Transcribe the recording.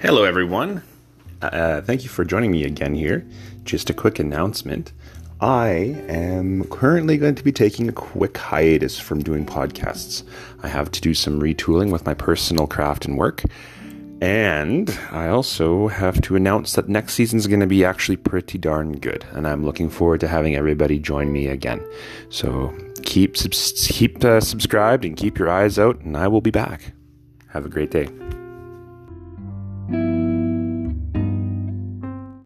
Hello, everyone. Uh, thank you for joining me again here. Just a quick announcement. I am currently going to be taking a quick hiatus from doing podcasts. I have to do some retooling with my personal craft and work. And I also have to announce that next season is going to be actually pretty darn good. And I'm looking forward to having everybody join me again. So keep, keep uh, subscribed and keep your eyes out, and I will be back. Have a great day.